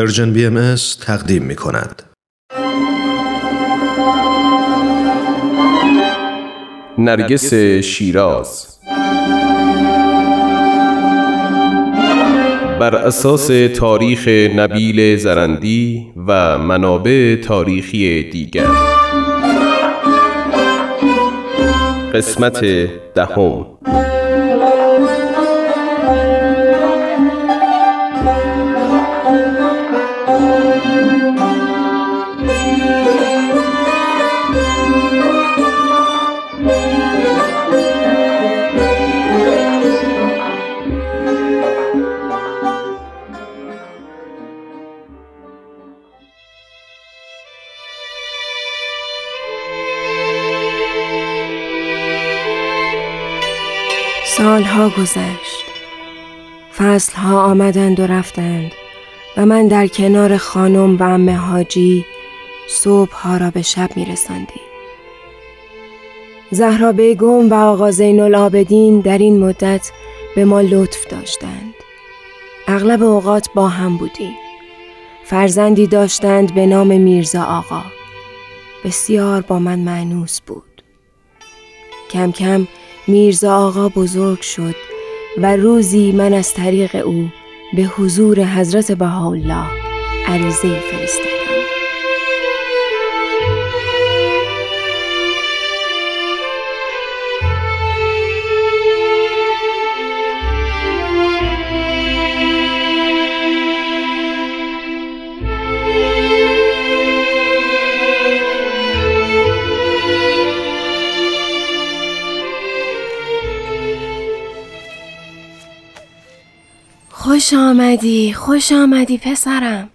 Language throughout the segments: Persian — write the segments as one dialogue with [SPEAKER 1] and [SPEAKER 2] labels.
[SPEAKER 1] پرژن بی ام تقدیم می کند.
[SPEAKER 2] نرگس شیراز. بر اساس تاریخ نبیل زرندی و منابع تاریخی دیگر. قسمت دهم.
[SPEAKER 3] سالها گذشت فصلها آمدند و رفتند و من در کنار خانم و امه حاجی صبحها را به شب می رسندی. زهرا بیگم و آقا زین العابدین در این مدت به ما لطف داشتند. اغلب اوقات با هم بودیم. فرزندی داشتند به نام میرزا آقا. بسیار با من معنوس بود. کم کم میرزا آقا بزرگ شد و روزی من از طریق او به حضور حضرت بهاءالله عریضه فرستادم. خوش آمدی خوش آمدی پسرم.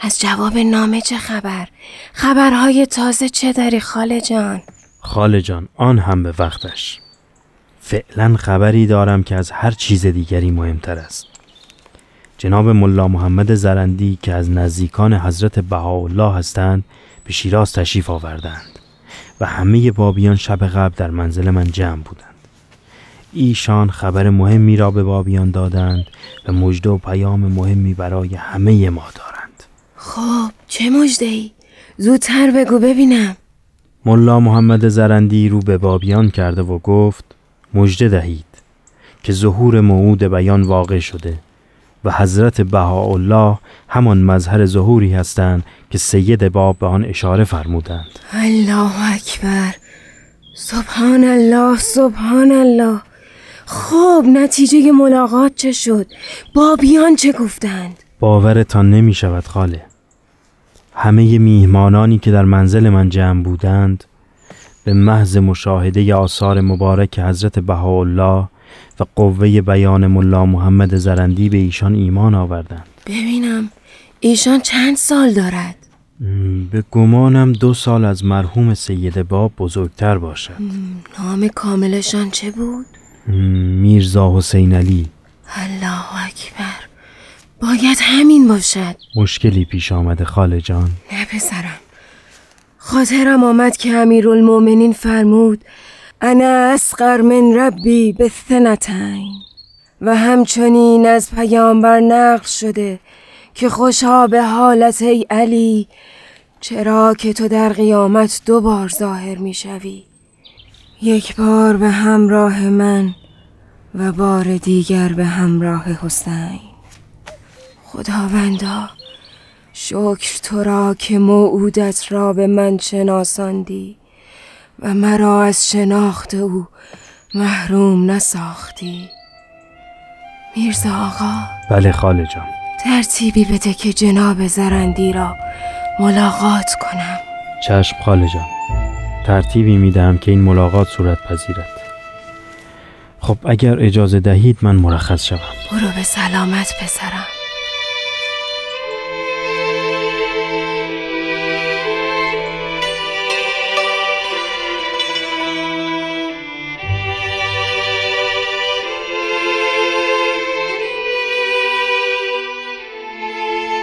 [SPEAKER 3] از جواب نامه چه خبر؟ خبرهای تازه چه داری خاله جان؟
[SPEAKER 4] خاله جان آن هم به وقتش. فعلا خبری دارم که از هر چیز دیگری مهمتر است. جناب ملا محمد زرندی که از نزدیکان حضرت بهاءالله هستند به شیراز تشریف آوردند و همه بابیان شب قبل در منزل من جمع بودند. ایشان خبر مهمی را به بابیان دادند و مژده و پیام مهمی برای همه ما دارند.
[SPEAKER 3] خب چه مجده ای؟ زودتر بگو ببینم.
[SPEAKER 4] ملا محمد زرندی رو به بابیان کرده و گفت مژده دهید که ظهور موعود بیان واقع شده و حضرت بهاءالله همان مظهر ظهوری هستند که سید باب به آن اشاره فرمودند.
[SPEAKER 3] الله اکبر. سبحان الله سبحان الله. خب نتیجه ملاقات چه شد؟ بابیان چه گفتند؟
[SPEAKER 4] باورتان نمی شود خاله همه میهمانانی که در منزل من جمع بودند به محض مشاهده آثار مبارک حضرت بهاءالله و قوه بیان ملا محمد زرندی به ایشان ایمان آوردند
[SPEAKER 3] ببینم ایشان چند سال دارد؟
[SPEAKER 4] به گمانم دو سال از مرحوم سید باب بزرگتر باشد
[SPEAKER 3] نام کاملشان چه بود؟
[SPEAKER 4] میرزا حسین علی.
[SPEAKER 3] الله اکبر. باید همین باشد.
[SPEAKER 4] مشکلی پیش آمده خاله جان.
[SPEAKER 3] نه پسرم. خاطرم آمد که امیرالمؤمنین فرمود انا اسقر من ربی به ثنتین و همچنین از پیامبر نقل شده که خوشا به حالت ای علی چرا که تو در قیامت دو بار ظاهر می شوی یک بار به همراه من و بار دیگر به همراه حسین. خداوندا شکر تو را که موعودت را به من شناساندی و مرا از شناخت او محروم نساختی. میرزا آقا.
[SPEAKER 4] بله خاله جان.
[SPEAKER 3] ترتیبی بده که جناب زرندی را ملاقات کنم.
[SPEAKER 4] چشم خاله جان. ترتیبی می‌دهم که این ملاقات صورت پذیرد. خب اگر اجازه دهید من مرخص شوم.
[SPEAKER 3] برو به سلامت پسرم.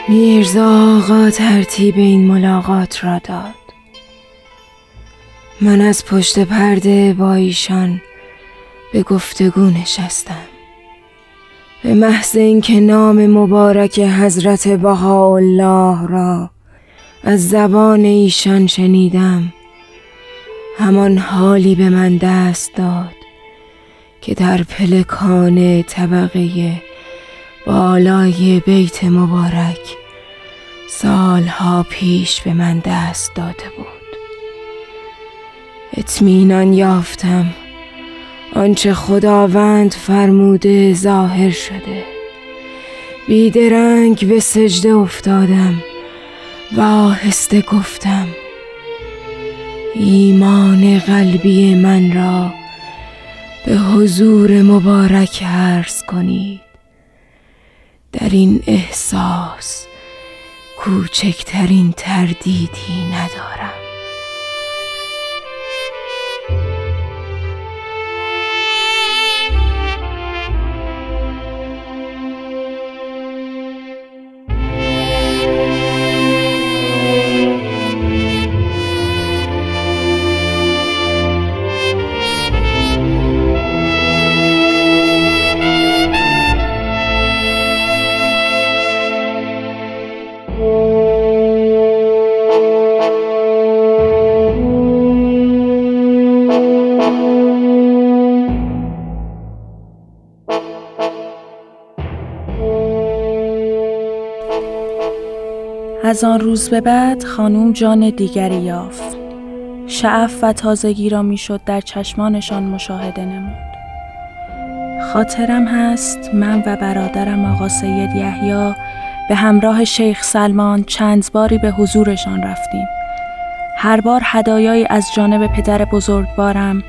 [SPEAKER 3] میرزا آقا ترتیب این ملاقات را داد. من از پشت پرده با ایشان به گفتگو نشستم. به محض اینکه نام مبارک حضرت بهاءالله را از زبان ایشان شنیدم همان حالی به من دست داد که در پلکان طبقه بالای بیت مبارک سالها پیش به من دست داده بود. اطمینان یافتم. آنچه خداوند فرموده ظاهر شده. بیدرنگ به سجده افتادم و آهسته گفتم ایمان قلبی من را به حضور مبارک عرض کنید. در این احساس کوچکترین تردیدی ندارم.
[SPEAKER 5] از آن روز به بعد خانوم جان دیگری یافت. شعف و تازگی را می‌شد در چشمانشان مشاهده نمود. خاطرم هست من و برادرم آقا سید یحیی به همراه شیخ سلمان چند باری به حضورشان رفتیم. هر بار هدایایی از جانب پدر بزرگوارم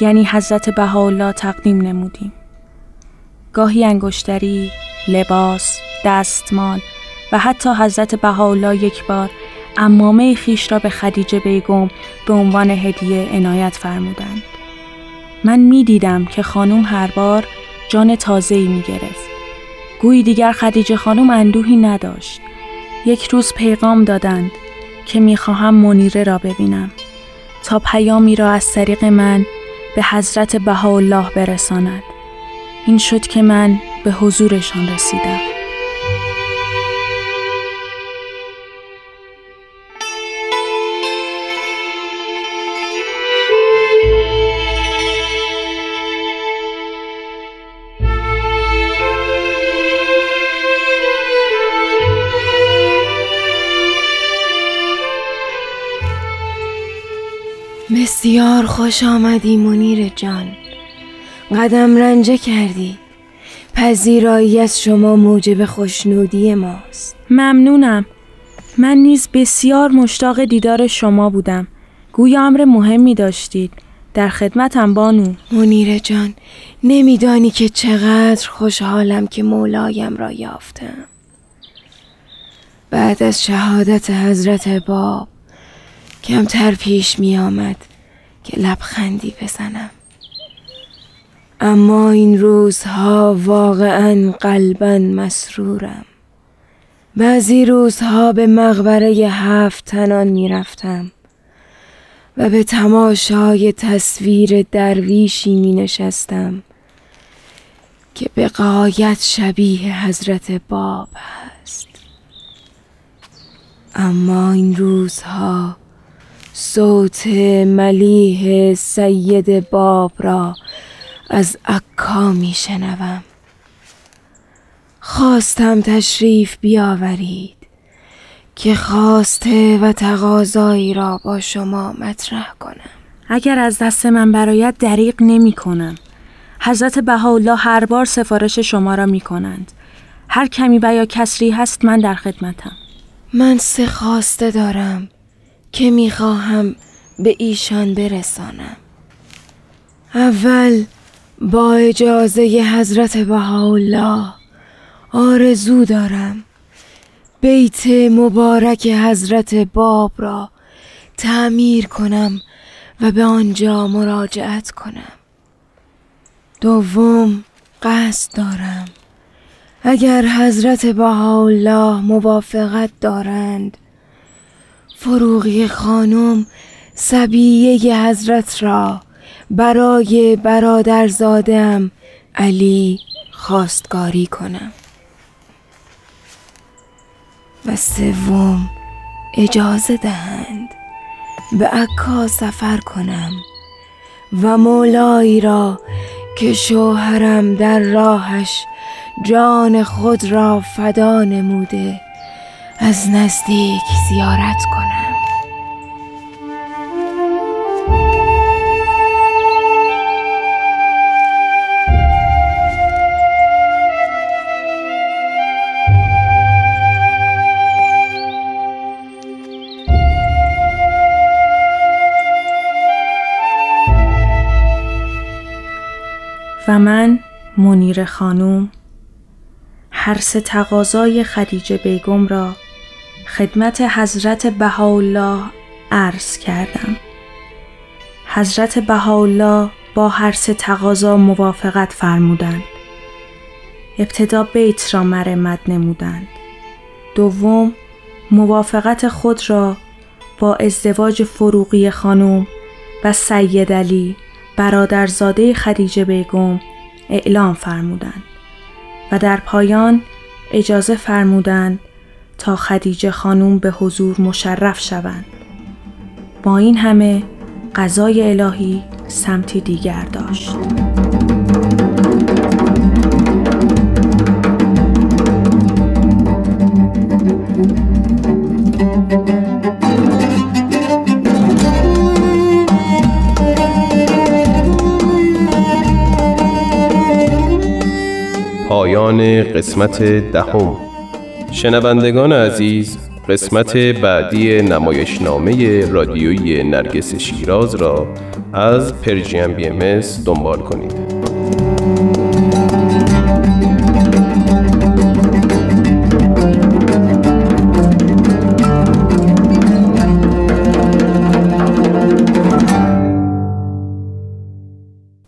[SPEAKER 5] یعنی حضرت بهاءالله تقدیم نمودیم. گاهی انگشتری، لباس، دستمال و حتی حضرت بهاءالله یک بار امامه خیش را به خدیجه بیگم به عنوان هدیه عنایت فرمودند. من می دیدم که خانم هر بار جان تازه‌ای می گرفت. گویی دیگر خدیجه خانم اندوهی نداشت. یک روز پیغام دادند که می خواهم منیره را ببینم تا پیامی را از طریق من به حضرت بهاءالله برساند. این شد که من به حضورشان رسیدم.
[SPEAKER 3] بسیار خوش آمدی منیر جان. قدم رنجه کردی. پذیرایی از شما موجب خوشنودی ماست.
[SPEAKER 5] ممنونم. من نیز بسیار مشتاق دیدار شما بودم. گویا امر مهمی داشتید. در خدمتم بانو.
[SPEAKER 3] منیر جان نمیدانی که چقدر خوشحالم که مولایم را یافتم. بعد از شهادت حضرت باب کمتر پیش می آمد که لبخندی بزنم. اما این روزها واقعا قلبا مسرورم. بعضی روزها به مقبره هفت تنان می رفتم و به تماشای تصویر درویشی می نشستم که به قایت شبیه حضرت باب هست. اما این روزها صوت ملیح سید باب را از عکا می شنوم. خواستم تشریف بیاورید که خواسته و تقاضایی را با شما مطرح کنم.
[SPEAKER 5] اگر از دست من برایت دریق نمی کنم. حضرت بهاءالله هر بار سفارش شما را می کنند. هر کمی و یا کسری هست من در خدمتم.
[SPEAKER 3] من سه خواسته دارم. که می‌خواهم به ایشان برسانم. اول با اجازه حضرت بهاءالله آرزو دارم بیت مبارک حضرت باب را تعمیر کنم و به آنجا مراجعت کنم. دوم قصد دارم. اگر حضرت بهاءالله موافقت دارند فروغی خانم سبیه حضرت را برای برادرزادم علی خواستگاری کنم. و سوم اجازه دهند به عکا سفر کنم و مولایی را که شوهرم در راهش جان خود را فدا نموده از نزدیک زیارت کنم.
[SPEAKER 5] و من منیر خانوم هر سه تقاضای خدیجه بیگم را خدمت حضرت بهاءالله عرض کردم. حضرت بهاءالله با هر سه تقاضا موافقت فرمودند. ابتدا بیت را مرمت نمودند. دوم موافقت خود را با ازدواج فروغی خانم و سید علی برادرزاده خدیجه بیگم اعلام فرمودند و در پایان اجازه فرمودند تا خدیجه خانوم به حضور مشرف شوند. با این همه قضای الهی سمتی دیگر داشت.
[SPEAKER 2] پایان قسمت دهم. شنوندگان عزیز قسمت بعدی نمایشنامه رادیویی نرگس شیراز را از پرژیم بی ام دنبال کنید.